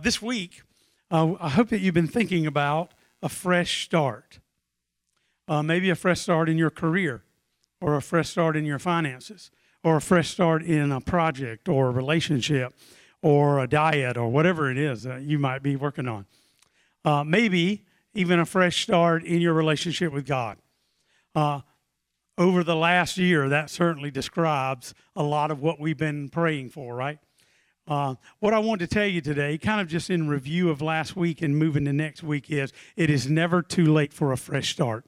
This week, uh, I hope that you've been thinking about a fresh start. Uh, maybe a fresh start in your career, or a fresh start in your finances, or a fresh start in a project, or a relationship, or a diet, or whatever it is that you might be working on. Uh, maybe even a fresh start in your relationship with God. Uh, over the last year, that certainly describes a lot of what we've been praying for, right? Uh, what I want to tell you today, kind of just in review of last week and moving to next week, is it is never too late for a fresh start.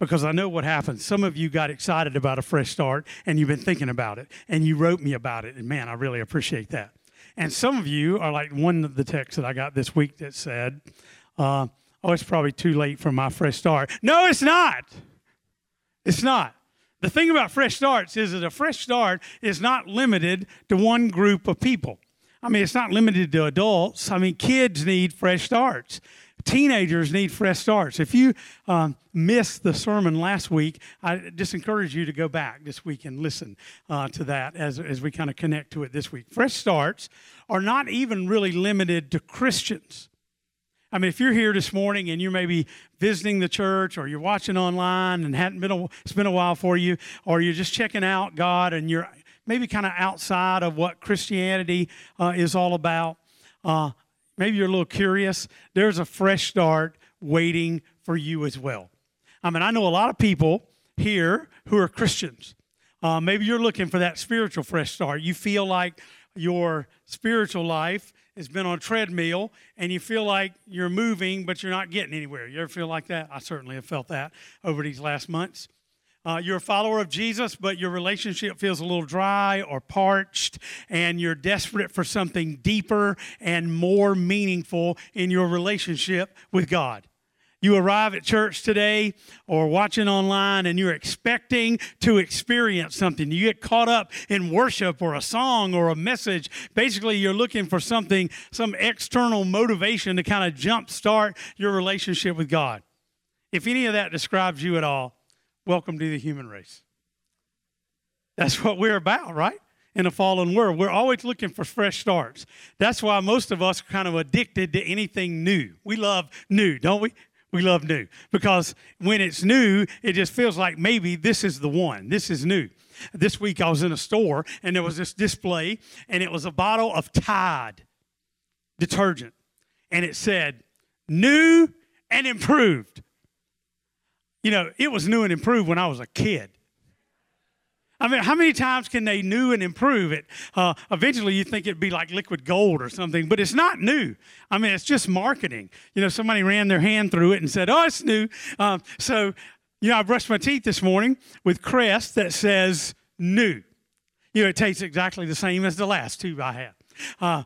Because I know what happened. Some of you got excited about a fresh start and you've been thinking about it and you wrote me about it. And man, I really appreciate that. And some of you are like one of the texts that I got this week that said, uh, Oh, it's probably too late for my fresh start. No, it's not. It's not. The thing about fresh starts is that a fresh start is not limited to one group of people. I mean, it's not limited to adults. I mean, kids need fresh starts. Teenagers need fresh starts. If you um, missed the sermon last week, I just encourage you to go back this week and listen uh, to that as, as we kind of connect to it this week. Fresh starts are not even really limited to Christians. I mean, if you're here this morning and you're maybe visiting the church or you're watching online and hadn't been a, it's been a while for you, or you're just checking out God and you're maybe kind of outside of what Christianity uh, is all about, uh, maybe you're a little curious, there's a fresh start waiting for you as well. I mean, I know a lot of people here who are Christians. Uh, maybe you're looking for that spiritual fresh start. You feel like your spiritual life has been on a treadmill and you feel like you're moving, but you're not getting anywhere. You ever feel like that? I certainly have felt that over these last months. Uh, you're a follower of Jesus, but your relationship feels a little dry or parched, and you're desperate for something deeper and more meaningful in your relationship with God. You arrive at church today or watching online and you're expecting to experience something. You get caught up in worship or a song or a message. Basically, you're looking for something, some external motivation to kind of jumpstart your relationship with God. If any of that describes you at all, welcome to the human race. That's what we're about, right? in a fallen world. We're always looking for fresh starts. That's why most of us are kind of addicted to anything new. We love new, don't we? We love new because when it's new, it just feels like maybe this is the one. This is new. This week I was in a store and there was this display and it was a bottle of Tide detergent and it said new and improved. You know, it was new and improved when I was a kid. I mean, how many times can they new and improve it? Uh, eventually, you think it'd be like liquid gold or something, but it's not new. I mean, it's just marketing. You know, somebody ran their hand through it and said, "Oh, it's new." Um, so, you know, I brushed my teeth this morning with Crest that says "new." You know, it tastes exactly the same as the last tube I had. Uh,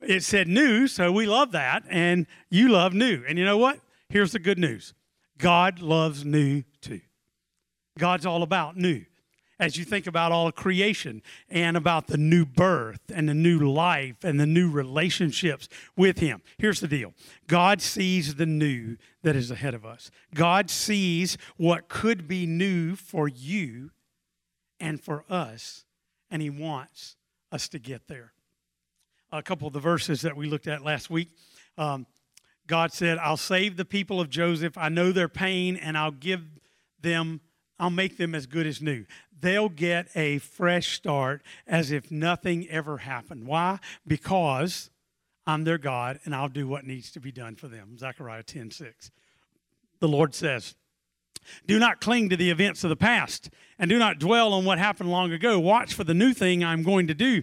it said new, so we love that, and you love new. And you know what? Here's the good news God loves new too. God's all about new as you think about all of creation and about the new birth and the new life and the new relationships with Him. Here's the deal God sees the new that is ahead of us, God sees what could be new for you and for us, and He wants us to get there. A couple of the verses that we looked at last week. Um, God said, I'll save the people of Joseph. I know their pain, and I'll give them I'll make them as good as new they'll get a fresh start as if nothing ever happened. Why? Because I'm their God and I'll do what needs to be done for them. Zechariah 10 6. The Lord says, Do not cling to the events of the past and do not dwell on what happened long ago. Watch for the new thing I'm going to do.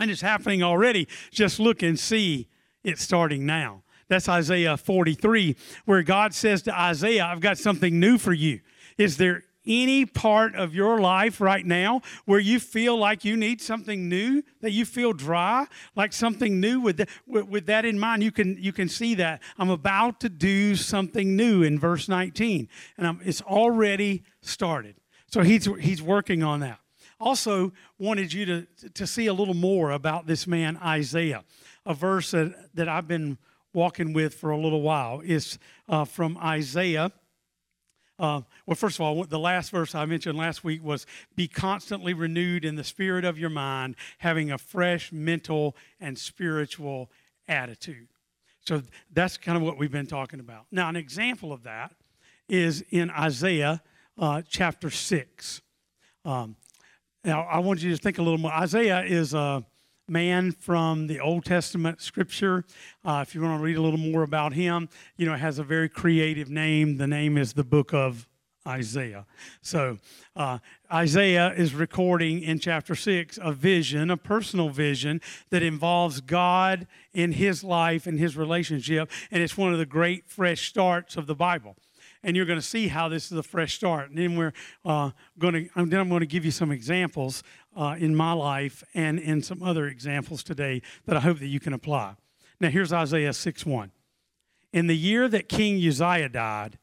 And it's happening already. Just look and see it's starting now. That's Isaiah 43, where God says to Isaiah, I've got something new for you. Is there any part of your life right now where you feel like you need something new, that you feel dry, like something new with, the, with, with, that in mind, you can, you can see that. I'm about to do something new in verse 19, and I'm, it's already started. So he's, he's working on that. Also, wanted you to, to see a little more about this man, Isaiah. A verse that, that I've been walking with for a little while is uh, from Isaiah uh, well, first of all, the last verse I mentioned last week was be constantly renewed in the spirit of your mind, having a fresh mental and spiritual attitude. So that's kind of what we've been talking about. Now, an example of that is in Isaiah uh, chapter 6. Um, now, I want you to think a little more. Isaiah is a man from the Old Testament scripture. Uh, if you want to read a little more about him, you know, has a very creative name. The name is the book of Isaiah. So uh, Isaiah is recording in chapter 6 a vision, a personal vision that involves God in his life and his relationship. And it's one of the great fresh starts of the Bible. And you're going to see how this is a fresh start. And then we're uh, going to, then I'm going to give you some examples uh, in my life and in some other examples today that I hope that you can apply. Now here's Isaiah 6 1. In the year that King Uzziah died,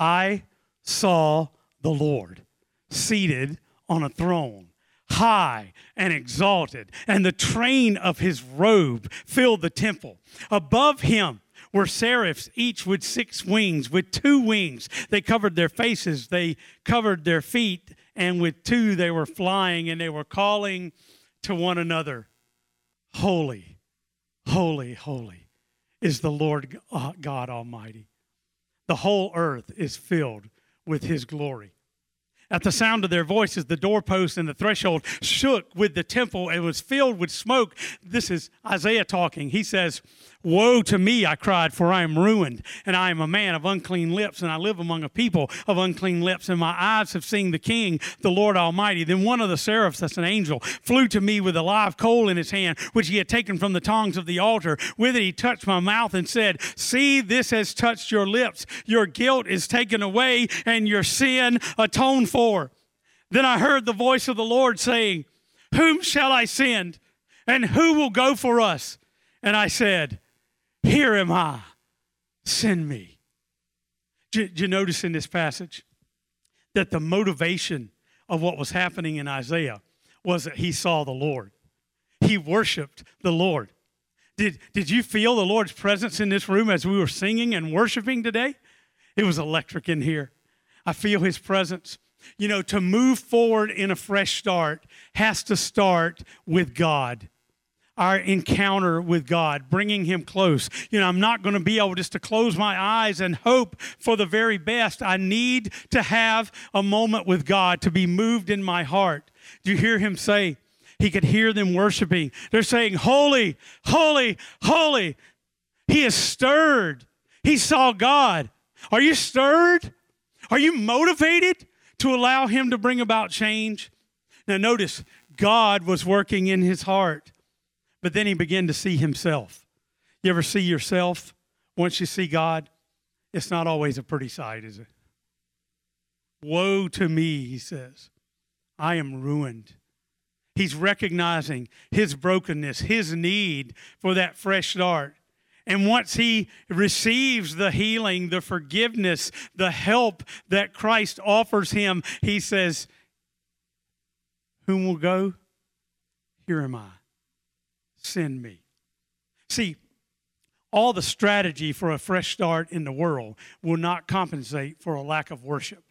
I saw the Lord seated on a throne, high and exalted, and the train of his robe filled the temple. Above him were seraphs, each with six wings. With two wings, they covered their faces, they covered their feet, and with two, they were flying and they were calling to one another Holy, holy, holy is the Lord uh, God Almighty. The whole earth is filled with his glory. At the sound of their voices, the doorpost and the threshold shook with the temple and was filled with smoke. This is Isaiah talking. He says, Woe to me, I cried, for I am ruined, and I am a man of unclean lips, and I live among a people of unclean lips, and my eyes have seen the King, the Lord Almighty. Then one of the seraphs, that's an angel, flew to me with a live coal in his hand, which he had taken from the tongs of the altar. With it he touched my mouth and said, See, this has touched your lips. Your guilt is taken away, and your sin atoned for. Then I heard the voice of the Lord saying, Whom shall I send? And who will go for us? And I said, here am I, send me. Did you notice in this passage that the motivation of what was happening in Isaiah was that he saw the Lord? He worshiped the Lord. Did, did you feel the Lord's presence in this room as we were singing and worshiping today? It was electric in here. I feel his presence. You know, to move forward in a fresh start has to start with God our encounter with God, bringing Him close. You know, I'm not going to be able just to close my eyes and hope for the very best. I need to have a moment with God to be moved in my heart. Do you hear Him say? He could hear them worshiping. They're saying, Holy, holy, holy. He is stirred. He saw God. Are you stirred? Are you motivated to allow Him to bring about change? Now, notice, God was working in his heart. But then he began to see himself. You ever see yourself once you see God? It's not always a pretty sight, is it? Woe to me, he says. I am ruined. He's recognizing his brokenness, his need for that fresh start. And once he receives the healing, the forgiveness, the help that Christ offers him, he says, Whom will go? Here am I send me. See, all the strategy for a fresh start in the world will not compensate for a lack of worship,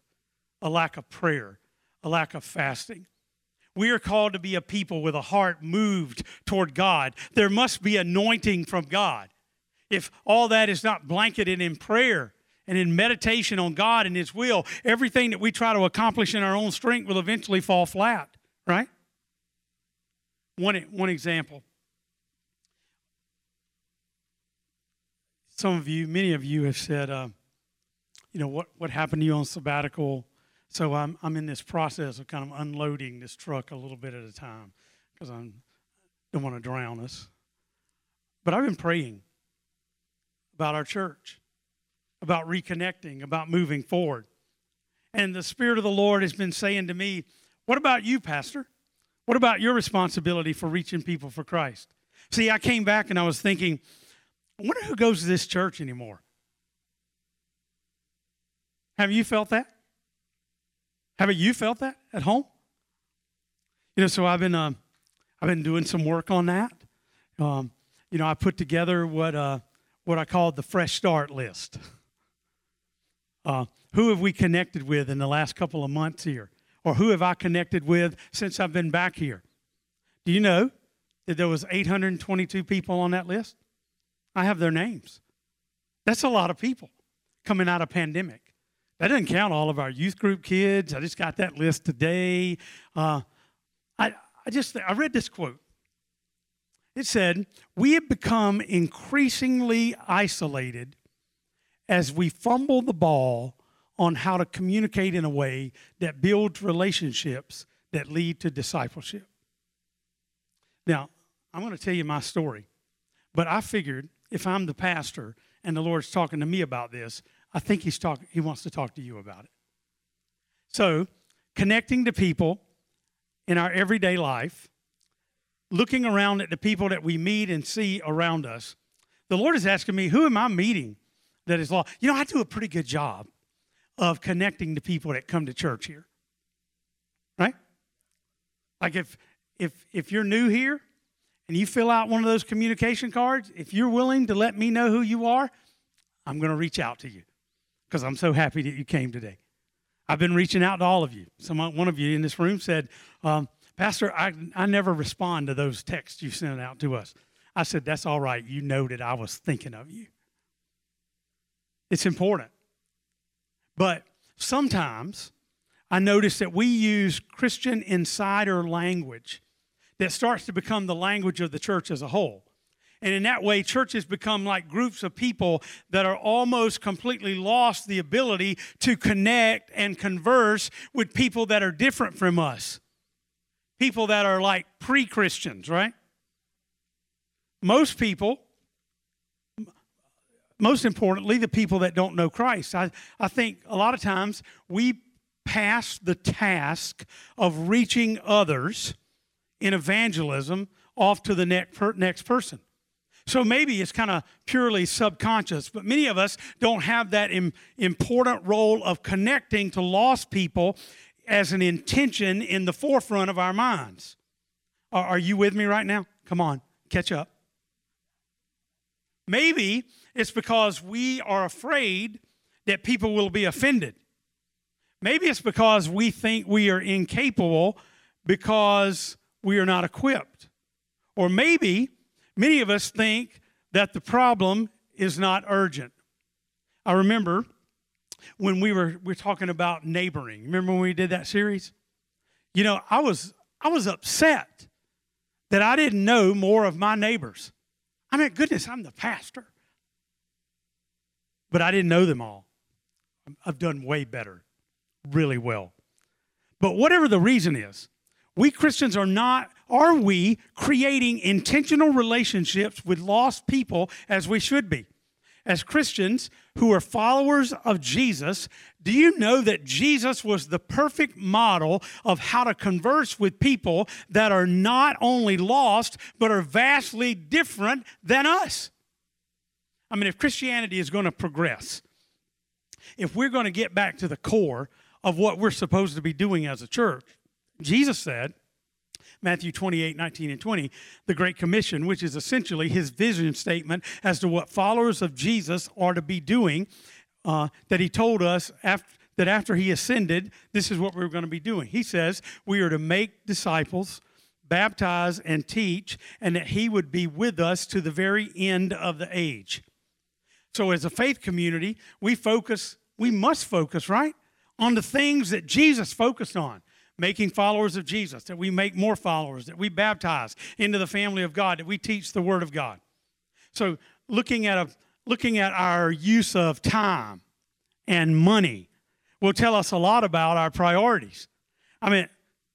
a lack of prayer, a lack of fasting. We are called to be a people with a heart moved toward God. There must be anointing from God. If all that is not blanketed in prayer and in meditation on God and His will, everything that we try to accomplish in our own strength will eventually fall flat, right? One, one example some of you, many of you have said, uh, you know, what, what happened to you on sabbatical? So I'm, I'm in this process of kind of unloading this truck a little bit at a time because I don't want to drown us. But I've been praying about our church, about reconnecting, about moving forward. And the Spirit of the Lord has been saying to me, What about you, Pastor? What about your responsibility for reaching people for Christ? See, I came back and I was thinking, I wonder who goes to this church anymore. Have you felt that? Haven't you felt that at home? You know, so I've been um, I've been doing some work on that. Um, you know, I put together what uh, what I called the fresh start list. Uh, who have we connected with in the last couple of months here, or who have I connected with since I've been back here? Do you know that there was 822 people on that list? I have their names. That's a lot of people coming out of pandemic. That doesn't count all of our youth group kids. I just got that list today. Uh, I, I just I read this quote. It said, "We have become increasingly isolated as we fumble the ball on how to communicate in a way that builds relationships that lead to discipleship." Now, I'm going to tell you my story, but I figured if I'm the pastor and the Lord's talking to me about this, I think he's talking he wants to talk to you about it. So, connecting to people in our everyday life, looking around at the people that we meet and see around us. The Lord is asking me, who am I meeting that is lost? You know, I do a pretty good job of connecting to people that come to church here. Right? Like if if if you're new here and you fill out one of those communication cards, if you're willing to let me know who you are, I'm going to reach out to you because I'm so happy that you came today. I've been reaching out to all of you. Some one of you in this room said, um, "Pastor, I I never respond to those texts you send out to us." I said, "That's all right. You know that I was thinking of you. It's important, but sometimes." I notice that we use Christian insider language that starts to become the language of the church as a whole. And in that way, churches become like groups of people that are almost completely lost the ability to connect and converse with people that are different from us. People that are like pre Christians, right? Most people, most importantly, the people that don't know Christ. I, I think a lot of times we pass the task of reaching others in evangelism off to the next, person. So maybe it's kind of purely subconscious, but many of us don't have that Im- important role of connecting to lost people as an intention in the forefront of our minds. Are, are you with me right now? Come on, catch up. Maybe it's because we are afraid that people will be offended. Maybe it's because we think we are incapable because we are not equipped. Or maybe many of us think that the problem is not urgent. I remember when we were we were talking about neighboring. Remember when we did that series? You know, I was I was upset that I didn't know more of my neighbors. I mean, goodness, I'm the pastor. But I didn't know them all. I've done way better, really well. But whatever the reason is, we Christians are not, are we creating intentional relationships with lost people as we should be? As Christians who are followers of Jesus, do you know that Jesus was the perfect model of how to converse with people that are not only lost, but are vastly different than us? I mean, if Christianity is going to progress, if we're going to get back to the core of what we're supposed to be doing as a church, Jesus said, Matthew 28, 19, and 20, the Great Commission, which is essentially his vision statement as to what followers of Jesus are to be doing, uh, that he told us after, that after he ascended, this is what we we're going to be doing. He says, We are to make disciples, baptize, and teach, and that he would be with us to the very end of the age. So, as a faith community, we focus, we must focus, right, on the things that Jesus focused on making followers of Jesus, that we make more followers, that we baptize into the family of God, that we teach the Word of God. So, looking at, a, looking at our use of time and money will tell us a lot about our priorities. I mean,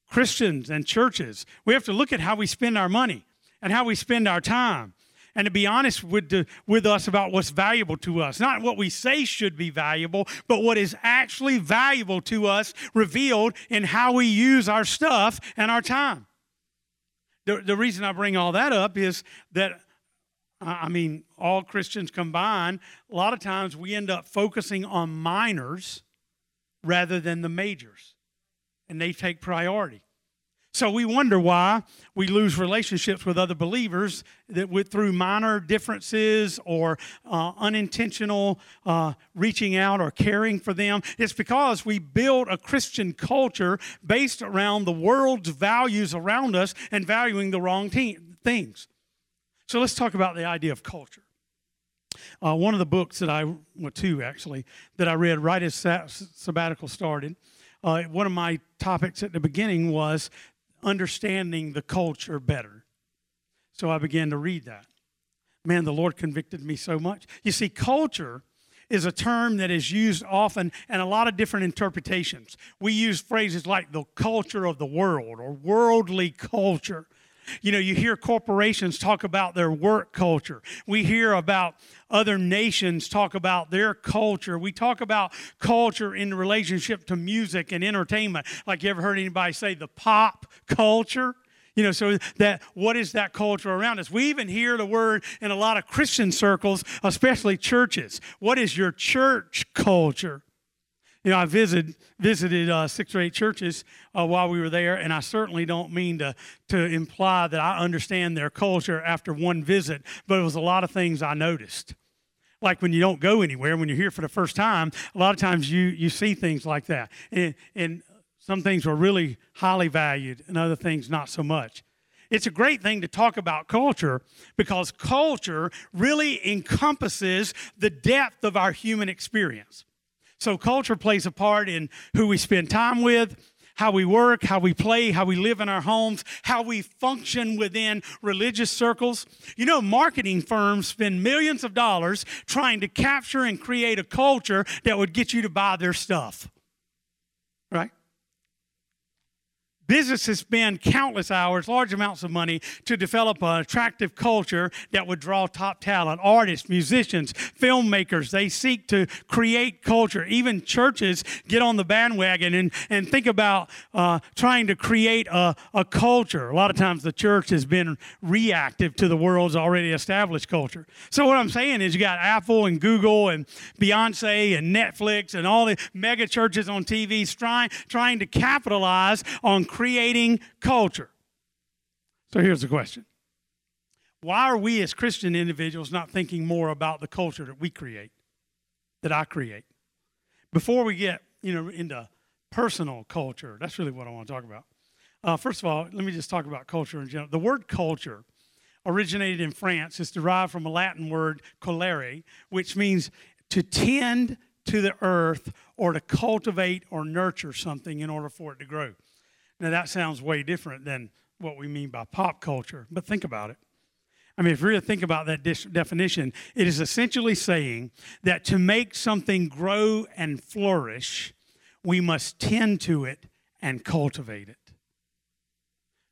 Christians and churches, we have to look at how we spend our money and how we spend our time and to be honest with, with us about what's valuable to us. Not what we say should be valuable, but what is actually valuable to us revealed in how we use our stuff and our time. The, the reason I bring all that up is that, I mean, all Christians combined, a lot of times we end up focusing on minors rather than the majors, and they take priority. So we wonder why we lose relationships with other believers that with, through minor differences or uh, unintentional uh, reaching out or caring for them. It's because we build a Christian culture based around the world's values around us and valuing the wrong te- things. So let's talk about the idea of culture. uh, one of the books that I, well, two actually, that I read right as sabbatical started, uh, one of my topics at the beginning was understanding the culture better. So I began to read that. Man, the Lord convicted me so much. You see, culture is a term that is used often and a lot of different interpretations. We use phrases like the culture of the world or worldly culture. You know, you hear corporations talk about their work culture. We hear about other nations talk about their culture. We talk about culture in relationship to music and entertainment. Like you ever heard anybody say the pop culture? You know, so that what is that culture around us? We even hear the word in a lot of Christian circles, especially churches. What is your church culture? You know, I visited visited uh, six or eight churches uh, while we were there, and I certainly don't mean to to imply that I understand their culture after one visit, but it was a lot of things I noticed. Like when you don't go anywhere, when you're here for the first time, a lot of times you you see things like that, and and some things were really highly valued, and other things not so much. It's a great thing to talk about culture because culture really encompasses the depth of our human experience. So, culture plays a part in who we spend time with, how we work, how we play, how we live in our homes, how we function within religious circles. You know, marketing firms spend millions of dollars trying to capture and create a culture that would get you to buy their stuff. Right? Businesses spend countless hours, large amounts of money to develop an attractive culture that would draw top talent. Artists, musicians, filmmakers, they seek to create culture. Even churches get on the bandwagon and, and think about uh, trying to create a, a culture. A lot of times the church has been reactive to the world's already established culture. So, what I'm saying is, you got Apple and Google and Beyonce and Netflix and all the mega churches on TV trying, trying to capitalize on creating culture. So here's the question Why are we as Christian individuals not thinking more about the culture that we create, that I create? Before we get you know, into personal culture, that's really what I want to talk about. Uh, first of all, let me just talk about culture in general. The word culture originated in France. It's derived from a Latin word, colere, which means to tend to the earth or to cultivate or nurture something in order for it to grow. Now, that sounds way different than what we mean by pop culture, but think about it. I mean, if you really think about that definition, it is essentially saying that to make something grow and flourish, we must tend to it and cultivate it.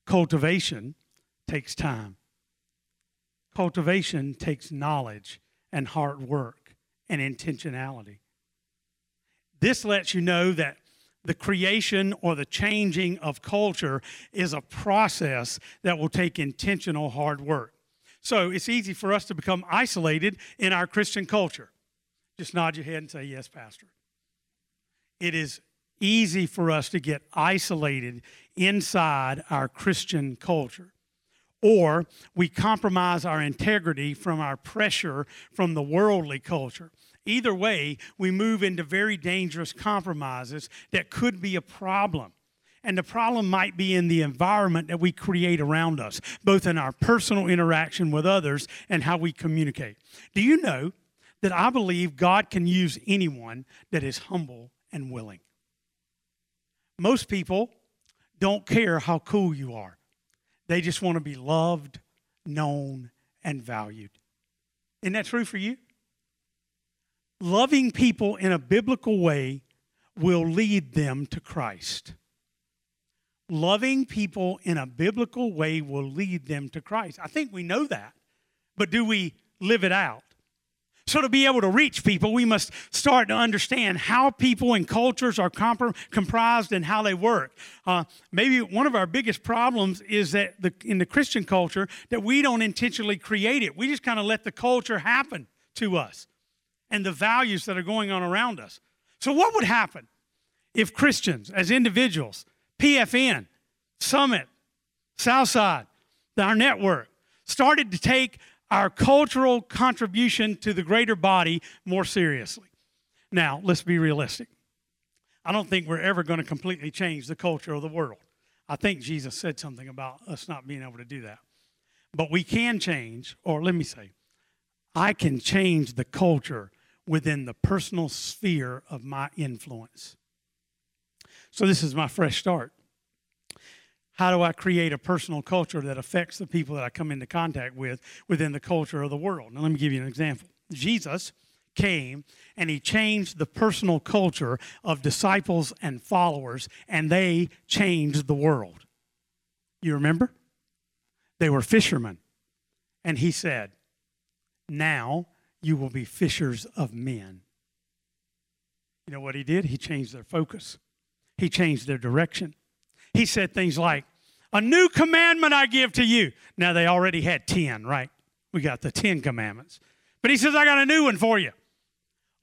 Cultivation takes time. Cultivation takes knowledge and hard work and intentionality. This lets you know that the creation or the changing of culture is a process that will take intentional hard work. So it's easy for us to become isolated in our Christian culture. Just nod your head and say, Yes, Pastor. It is easy for us to get isolated inside our Christian culture. Or we compromise our integrity from our pressure from the worldly culture. Either way, we move into very dangerous compromises that could be a problem. And the problem might be in the environment that we create around us, both in our personal interaction with others and how we communicate. Do you know that I believe God can use anyone that is humble and willing? Most people don't care how cool you are, they just want to be loved, known, and valued. Isn't that true for you? Loving people in a biblical way will lead them to Christ. Loving people in a biblical way will lead them to Christ. I think we know that, but do we live it out? So, to be able to reach people, we must start to understand how people and cultures are comp- comprised and how they work. Uh, maybe one of our biggest problems is that the, in the Christian culture that we don't intentionally create it. We just kind of let the culture happen to us and the values that are going on around us. So, what would happen if Christians, as individuals, PFN, Summit, Southside, our network, started to take our cultural contribution to the greater body more seriously? Now, let's be realistic. I don't think we're ever going to completely change the culture of the world. I think Jesus said something about us not being able to do that. But we can change, or let me say, I can change the culture within the personal sphere of my influence. So, this is my fresh start. How do I create a personal culture that affects the people that I come into contact with within the culture of the world? Now, let me give you an example. Jesus came and he changed the personal culture of disciples and followers, and they changed the world. You remember? They were fishermen. And he said, Now you will be fishers of men. You know what he did? He changed their focus, he changed their direction. He said things like, A new commandment I give to you. Now, they already had 10, right? We got the 10 commandments. But he says, I got a new one for you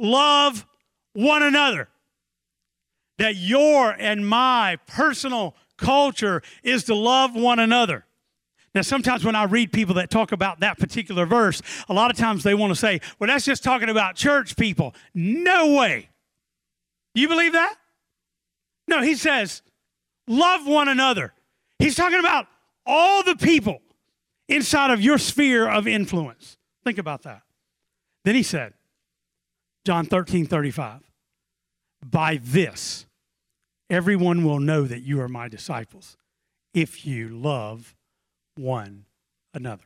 love one another. That your and my personal culture is to love one another. Now, sometimes when I read people that talk about that particular verse, a lot of times they want to say, well, that's just talking about church people. No way. You believe that? No, he says, love one another. He's talking about all the people inside of your sphere of influence. Think about that. Then he said, John 13, 35, by this, everyone will know that you are my disciples if you love one another.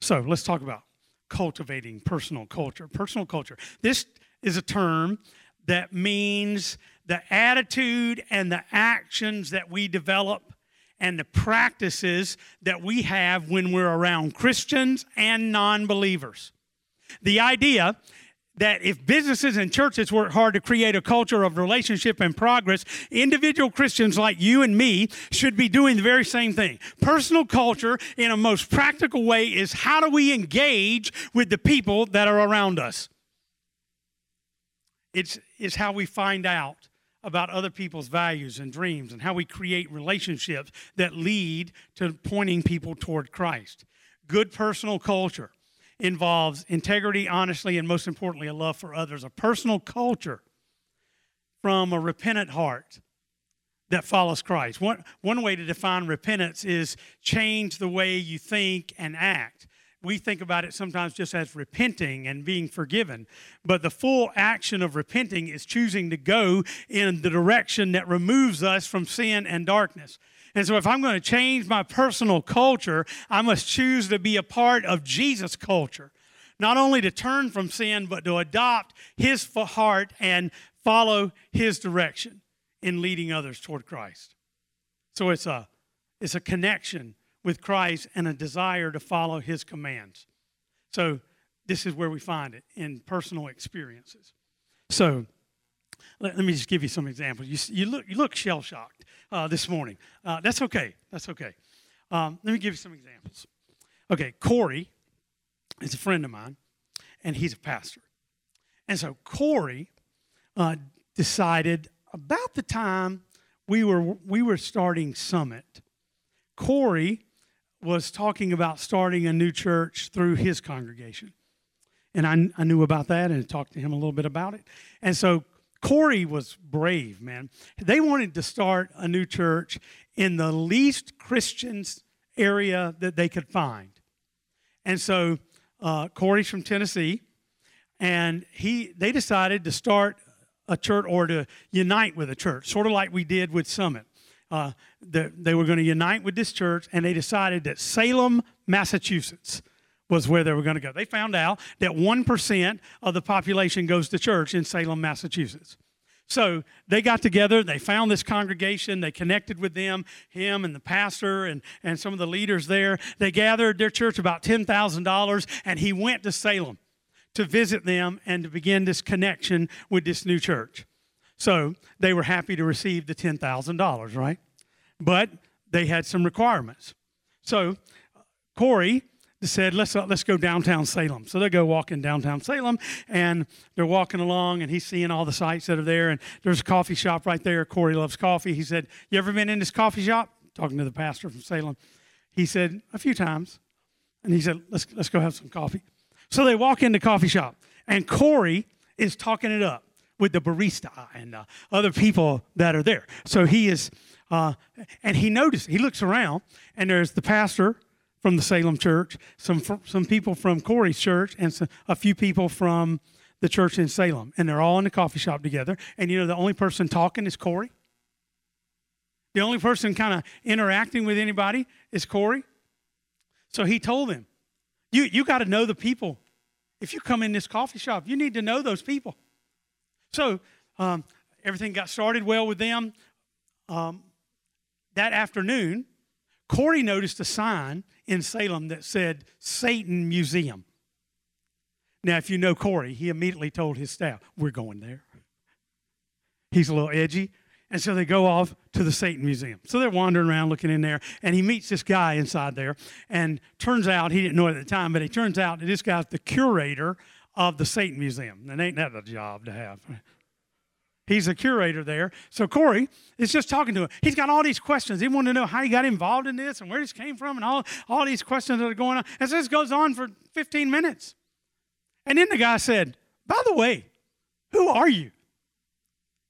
So let's talk about cultivating personal culture. Personal culture. This is a term that means the attitude and the actions that we develop and the practices that we have when we're around Christians and non believers. The idea that if businesses and churches work hard to create a culture of relationship and progress, individual Christians like you and me should be doing the very same thing. Personal culture, in a most practical way, is how do we engage with the people that are around us? It's, it's how we find out about other people's values and dreams and how we create relationships that lead to pointing people toward Christ. Good personal culture involves integrity, honesty, and most importantly, a love for others, a personal culture from a repentant heart that follows Christ. One, one way to define repentance is change the way you think and act. We think about it sometimes just as repenting and being forgiven, but the full action of repenting is choosing to go in the direction that removes us from sin and darkness. And so, if I'm going to change my personal culture, I must choose to be a part of Jesus' culture. Not only to turn from sin, but to adopt his heart and follow his direction in leading others toward Christ. So, it's a, it's a connection with Christ and a desire to follow his commands. So, this is where we find it in personal experiences. So, let, let me just give you some examples. You, you look, you look shell shocked uh, this morning. Uh, that's okay. That's okay. Um, let me give you some examples. Okay, Corey is a friend of mine, and he's a pastor. And so Corey uh, decided about the time we were we were starting Summit. Corey was talking about starting a new church through his congregation. And I, I knew about that and talked to him a little bit about it. And so Corey was brave, man. They wanted to start a new church in the least Christian area that they could find. And so uh, Corey's from Tennessee, and he they decided to start a church or to unite with a church, sort of like we did with Summit. Uh, the, they were going to unite with this church, and they decided that Salem, Massachusetts, was where they were going to go. They found out that 1% of the population goes to church in Salem, Massachusetts. So they got together, they found this congregation, they connected with them, him and the pastor and, and some of the leaders there. They gathered their church about $10,000, and he went to Salem to visit them and to begin this connection with this new church. So they were happy to receive the $10,000, right? But they had some requirements. So Corey said, let's, uh, let's go downtown Salem. So they go walking downtown Salem, and they're walking along, and he's seeing all the sights that are there. And there's a coffee shop right there. Corey loves coffee. He said, You ever been in this coffee shop? Talking to the pastor from Salem. He said, A few times. And he said, Let's, let's go have some coffee. So they walk into coffee shop, and Corey is talking it up with the barista and uh, other people that are there. So he is, uh, and he notices, he looks around, and there's the pastor from the Salem church, some, some people from Corey's church, and some, a few people from the church in Salem. And they're all in the coffee shop together. And you know, the only person talking is Corey. The only person kind of interacting with anybody is Corey. So he told them, You, you got to know the people. If you come in this coffee shop, you need to know those people. So um, everything got started well with them. Um, that afternoon, Corey noticed a sign in Salem that said Satan Museum. Now, if you know Corey, he immediately told his staff, We're going there. He's a little edgy. And so they go off to the Satan Museum. So they're wandering around looking in there, and he meets this guy inside there. And turns out, he didn't know it at the time, but it turns out that this guy's the curator of the Satan Museum. And ain't that a job to have? He's a curator there. So Corey is just talking to him. He's got all these questions. He wanted to know how he got involved in this and where this came from and all, all these questions that are going on. And so this goes on for 15 minutes. And then the guy said, By the way, who are you?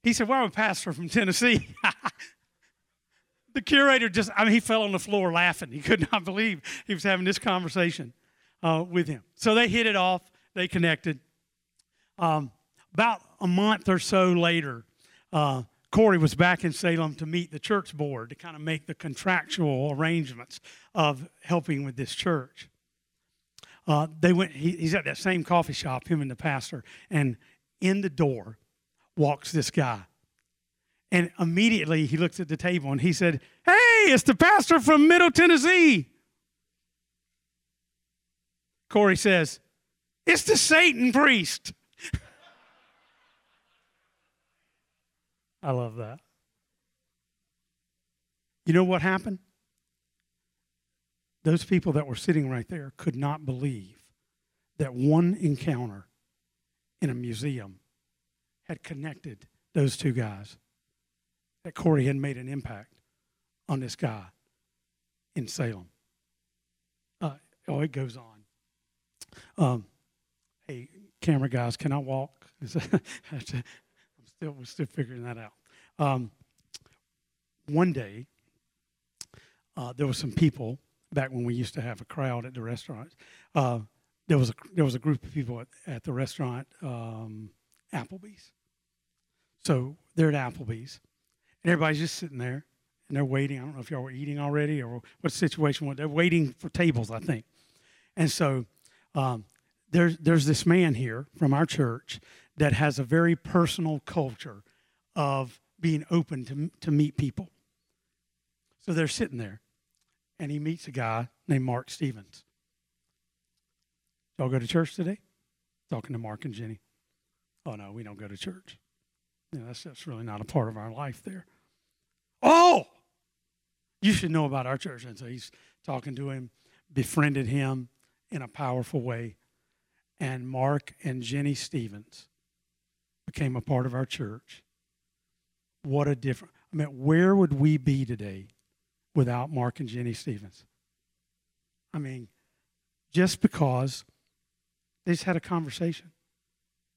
He said, Well, I'm a pastor from Tennessee. the curator just, I mean, he fell on the floor laughing. He could not believe he was having this conversation uh, with him. So they hit it off, they connected. Um, about a month or so later, uh, Corey was back in Salem to meet the church board to kind of make the contractual arrangements of helping with this church. Uh, they went. He, he's at that same coffee shop, him and the pastor, and in the door walks this guy. And immediately he looks at the table and he said, "Hey, it's the pastor from Middle Tennessee." Corey says, "It's the Satan priest." I love that. You know what happened? Those people that were sitting right there could not believe that one encounter in a museum had connected those two guys. That Corey had made an impact on this guy in Salem. Uh, oh, it goes on. Um, hey, camera guys, can I walk? still we're still figuring that out. Um, one day, uh, there were some people back when we used to have a crowd at the restaurant. Uh, there was a there was a group of people at, at the restaurant, um, Applebee's. So they're at Applebee's, and everybody's just sitting there, and they're waiting. I don't know if y'all were eating already or what the situation was. They're waiting for tables, I think. And so um, there's there's this man here from our church that has a very personal culture of being open to, to meet people. So they're sitting there, and he meets a guy named Mark Stevens. Y'all go to church today? Talking to Mark and Jenny. Oh, no, we don't go to church. Yeah, that's, that's really not a part of our life there. Oh, you should know about our church. And so he's talking to him, befriended him in a powerful way. And Mark and Jenny Stevens became a part of our church. What a difference. I mean, where would we be today without Mark and Jenny Stevens? I mean, just because they just had a conversation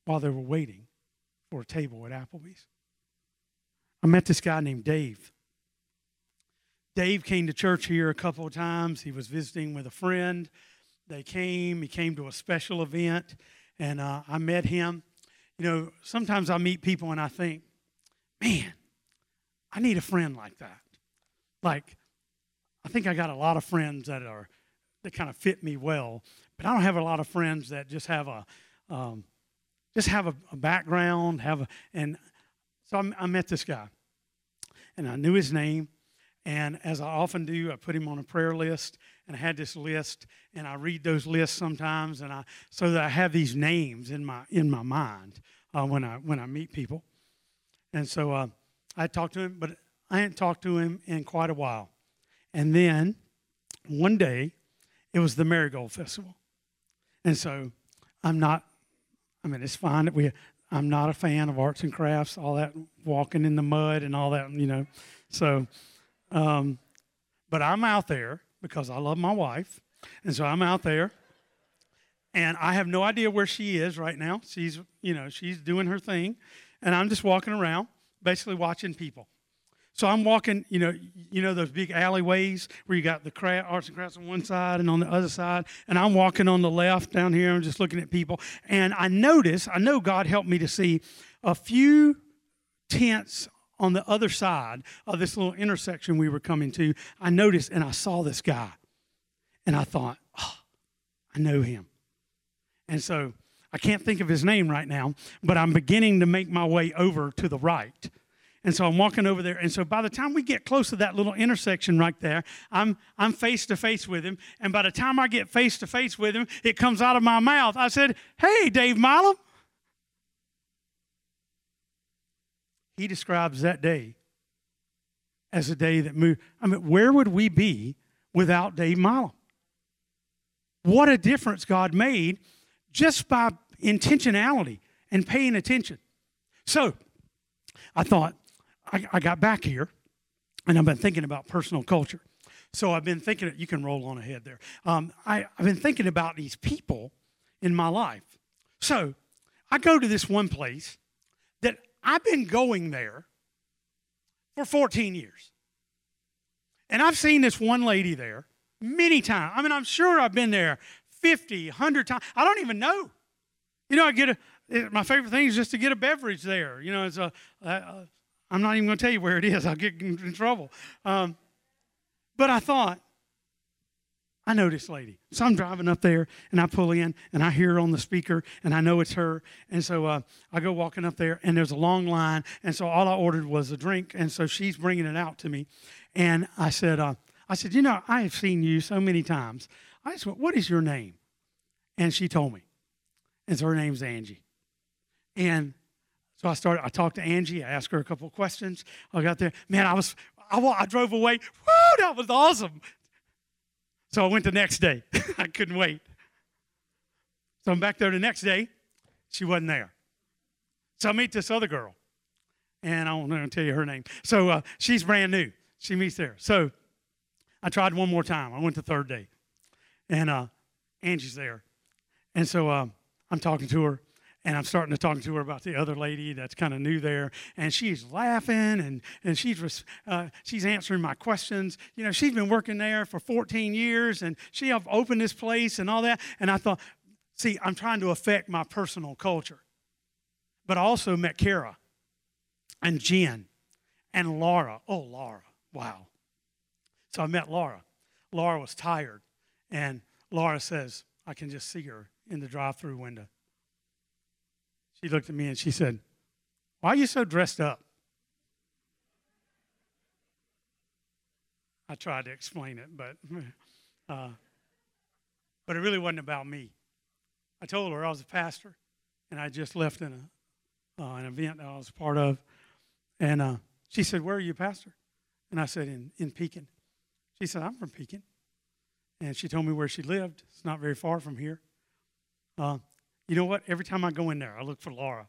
while they were waiting for a table at Applebee's. I met this guy named Dave. Dave came to church here a couple of times. He was visiting with a friend. They came, he came to a special event, and uh, I met him. You know, sometimes I meet people and I think, man, I need a friend like that. Like, I think I got a lot of friends that are that kind of fit me well, but I don't have a lot of friends that just have a um, just have a, a, background, have a and so I, I met this guy, and I knew his name, and as I often do, I put him on a prayer list, and I had this list, and I read those lists sometimes, and I so that I have these names in my in my mind uh, when I when I meet people, and so uh, I talked to him, but I hadn't talked to him in quite a while, and then one day, it was the Marigold Festival, and so I'm not. I mean, it's fine that we. I'm not a fan of arts and crafts, all that walking in the mud and all that, you know. So, um, but I'm out there because I love my wife. And so I'm out there. And I have no idea where she is right now. She's, you know, she's doing her thing. And I'm just walking around, basically watching people. So I'm walking, you know, you know those big alleyways where you got the arts and crafts on one side and on the other side, and I'm walking on the left down here. I'm just looking at people, and I notice, I know God helped me to see a few tents on the other side of this little intersection we were coming to. I noticed, and I saw this guy, and I thought, oh, I know him, and so I can't think of his name right now, but I'm beginning to make my way over to the right and so I'm walking over there. And so by the time we get close to that little intersection right there, I'm I'm face to face with him. And by the time I get face to face with him, it comes out of my mouth. I said, Hey, Dave Milam. He describes that day as a day that moved. I mean, where would we be without Dave Milam? What a difference God made just by intentionality and paying attention. So I thought, I, I got back here and I've been thinking about personal culture. So I've been thinking, you can roll on ahead there. Um, I, I've been thinking about these people in my life. So I go to this one place I've been going there for 14 years. And I've seen this one lady there many times. I mean, I'm sure I've been there 50, 100 times. I don't even know. You know, I get a, my favorite thing is just to get a beverage there. You know, it's a, I'm not even going to tell you where it is. I'll get in trouble. Um, but I thought, I know this lady. So I'm driving up there and I pull in and I hear her on the speaker and I know it's her. And so uh, I go walking up there and there's a long line. And so all I ordered was a drink. And so she's bringing it out to me. And I said, uh, I said, you know, I have seen you so many times. I just went, what is your name? And she told me. And so her name's Angie. And so I started, I talked to Angie, I asked her a couple questions. I got there, man, I was, I, I drove away. Woo, that was awesome. So I went the next day. I couldn't wait. So I'm back there the next day. She wasn't there. So I meet this other girl, and I won't to tell you her name. So uh, she's brand new. She meets there. So I tried one more time. I went the third day, and uh, Angie's there. And so uh, I'm talking to her, and I'm starting to talk to her about the other lady that's kind of new there, and she's laughing and and she's uh, she's answering my questions. You know, she's been working there for 14 years, and she have opened this place and all that. And I thought, see, I'm trying to affect my personal culture, but I also met Kara and Jen and Laura. Oh, Laura, wow! So I met Laura. Laura was tired, and Laura says, I can just see her in the drive-through window she looked at me and she said, Why are you so dressed up? I tried to explain it, but, uh, but it really wasn't about me. I told her I was a pastor and I just left in a, uh, an event that I was part of. And uh, she said, Where are you, pastor? And I said, In, in Pekin. She said, I'm from Pekin. And she told me where she lived. It's not very far from here. Uh, you know what? Every time I go in there, I look for Laura.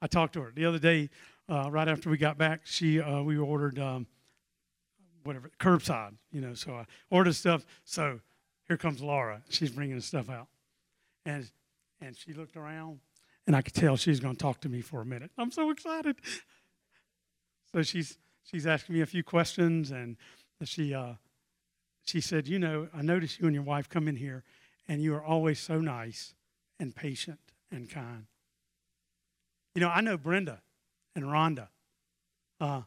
I talked to her the other day, uh, right after we got back. She uh, we ordered um, whatever curbside, you know. So I ordered stuff. So here comes Laura. She's bringing the stuff out, and and she looked around, and I could tell she's going to talk to me for a minute. I'm so excited. So she's she's asking me a few questions, and she uh, she said, you know, I noticed you and your wife come in here, and you are always so nice and patient and kind. You know, I know Brenda and Rhonda. Uh,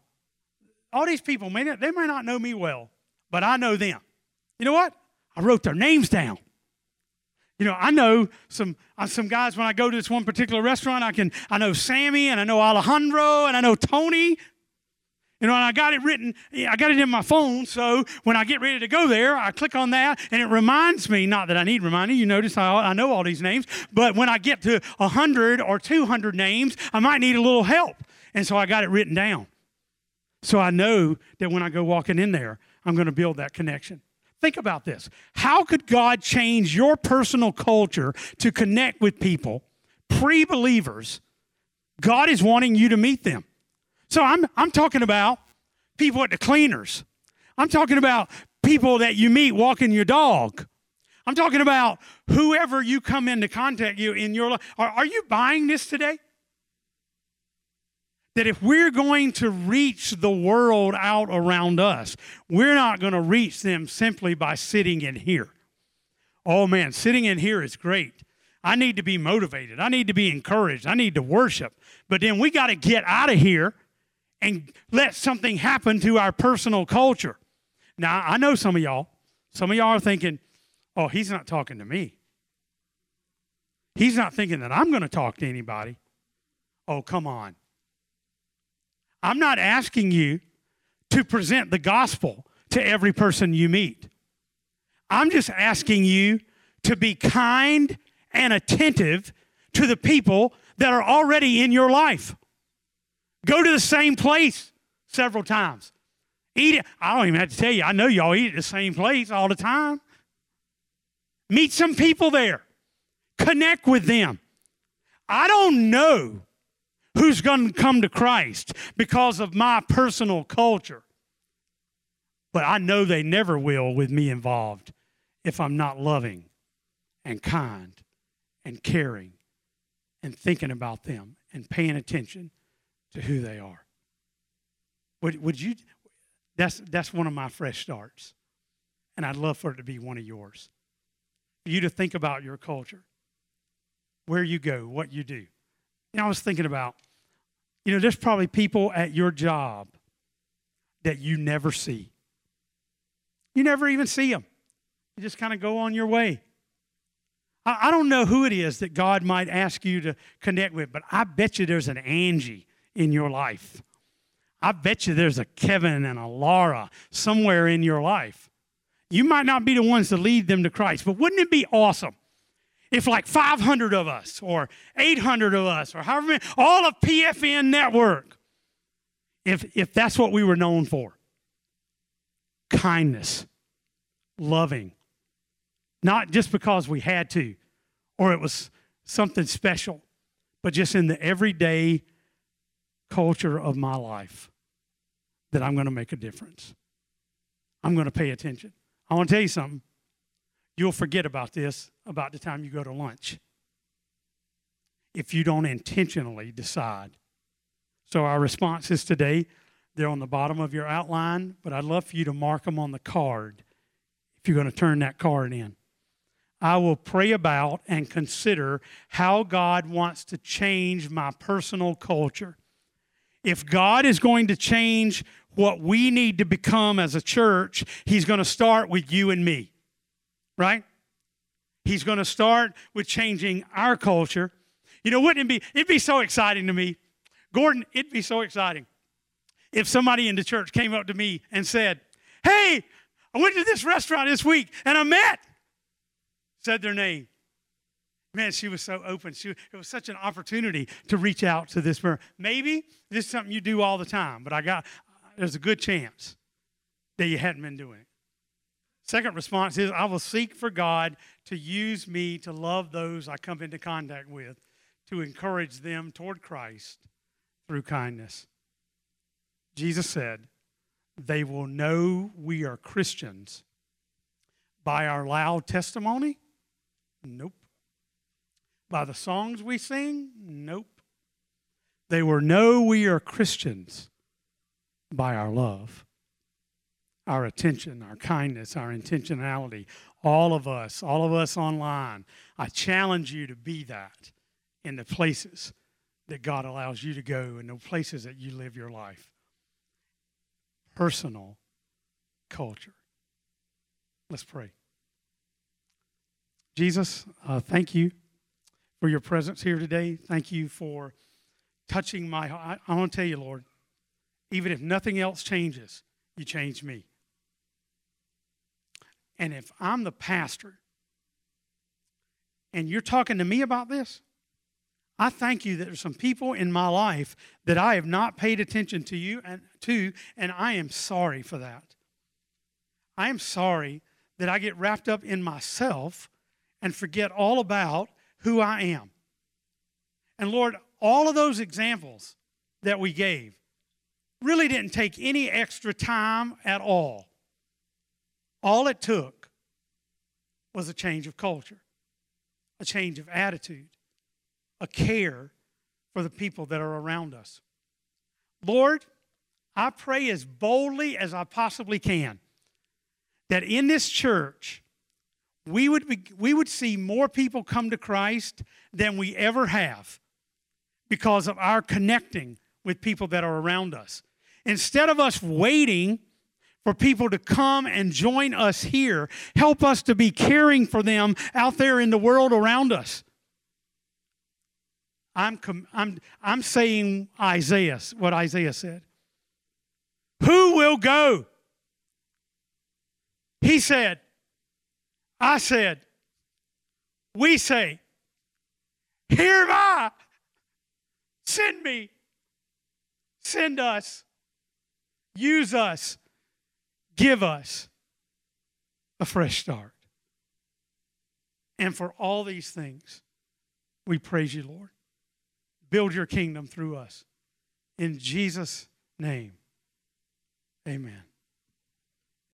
all these people, may not, they may not know me well, but I know them. You know what? I wrote their names down. You know, I know some uh, some guys when I go to this one particular restaurant. I can I know Sammy and I know Alejandro and I know Tony you know, and I got it written, I got it in my phone, so when I get ready to go there, I click on that, and it reminds me, not that I need reminding, you notice I, I know all these names, but when I get to 100 or 200 names, I might need a little help. And so I got it written down. So I know that when I go walking in there, I'm going to build that connection. Think about this. How could God change your personal culture to connect with people, pre believers? God is wanting you to meet them. So I'm, I'm talking about people at the cleaners. I'm talking about people that you meet walking your dog. I'm talking about whoever you come into contact you in your life. Are, are you buying this today? that if we're going to reach the world out around us, we're not going to reach them simply by sitting in here. Oh man, sitting in here is great. I need to be motivated. I need to be encouraged. I need to worship. But then we got to get out of here and let something happen to our personal culture. Now, I know some of y'all, some of y'all are thinking, oh, he's not talking to me. He's not thinking that I'm going to talk to anybody. Oh, come on. I'm not asking you to present the gospel to every person you meet. I'm just asking you to be kind and attentive to the people that are already in your life. Go to the same place several times. Eat it. I don't even have to tell you, I know y'all eat at the same place all the time. Meet some people there, connect with them. I don't know who's going to come to Christ because of my personal culture, but I know they never will with me involved if I'm not loving and kind and caring and thinking about them and paying attention to who they are. Would, would you? That's, that's one of my fresh starts. And I'd love for it to be one of yours. For you to think about your culture, where you go, what you do. You I was thinking about, you know, there's probably people at your job that you never see. You never even see them. You just kind of go on your way. I, I don't know who it is that God might ask you to connect with, but I bet you there's an Angie in your life. I bet you there's a Kevin and a Laura somewhere in your life. You might not be the ones to lead them to Christ, but wouldn't it be awesome if like 500 of us or 800 of us or however many, all of PFN Network, if, if that's what we were known for? Kindness, loving, not just because we had to or it was something special, but just in the everyday culture of my life that I'm going to make a difference. I'm going to pay attention. I want to tell you something. You'll forget about this about the time you go to lunch if you don't intentionally decide. So, our responses today, they're on the bottom of your outline, but I'd love for you to mark them on the card if you're going to turn that card in. I will pray about and consider how God wants to change my personal culture. If God is going to change what we need to become as a church, He's going to start with you and me, right? He's going to start with changing our culture. You know, wouldn't it be? It'd be so exciting to me. Gordon, it'd be so exciting if somebody in the church came up to me and said, Hey, I went to this restaurant this week and I met said their name. Man, she was so open. She, it was such an opportunity to reach out to this person. Maybe this is something you do all the time, but I got there's a good chance that you hadn't been doing it. Second response is I will seek for God to use me to love those I come into contact with, to encourage them toward Christ through kindness. Jesus said, They will know we are Christians by our loud testimony Nope. By the songs we sing? Nope. They were, no, we are Christians by our love, our attention, our kindness, our intentionality. All of us, all of us online, I challenge you to be that in the places that God allows you to go and the places that you live your life. Personal culture. Let's pray. Jesus, uh, thank you for your presence here today. Thank you for touching my heart. I, I want to tell you, Lord, even if nothing else changes, you change me. And if I'm the pastor and you're talking to me about this, I thank you that there's some people in my life that I have not paid attention to you and to, and I am sorry for that. I am sorry that I get wrapped up in myself and forget all about who I am. And Lord, all of those examples that we gave really didn't take any extra time at all. All it took was a change of culture, a change of attitude, a care for the people that are around us. Lord, I pray as boldly as I possibly can that in this church, we would, be, we would see more people come to Christ than we ever have because of our connecting with people that are around us. Instead of us waiting for people to come and join us here, help us to be caring for them out there in the world around us. I'm, com- I'm, I'm saying Isaiah, what Isaiah said. Who will go? He said, I said, we say, Here am I. Send me. Send us. Use us. Give us a fresh start. And for all these things, we praise you, Lord. Build your kingdom through us. In Jesus' name, amen.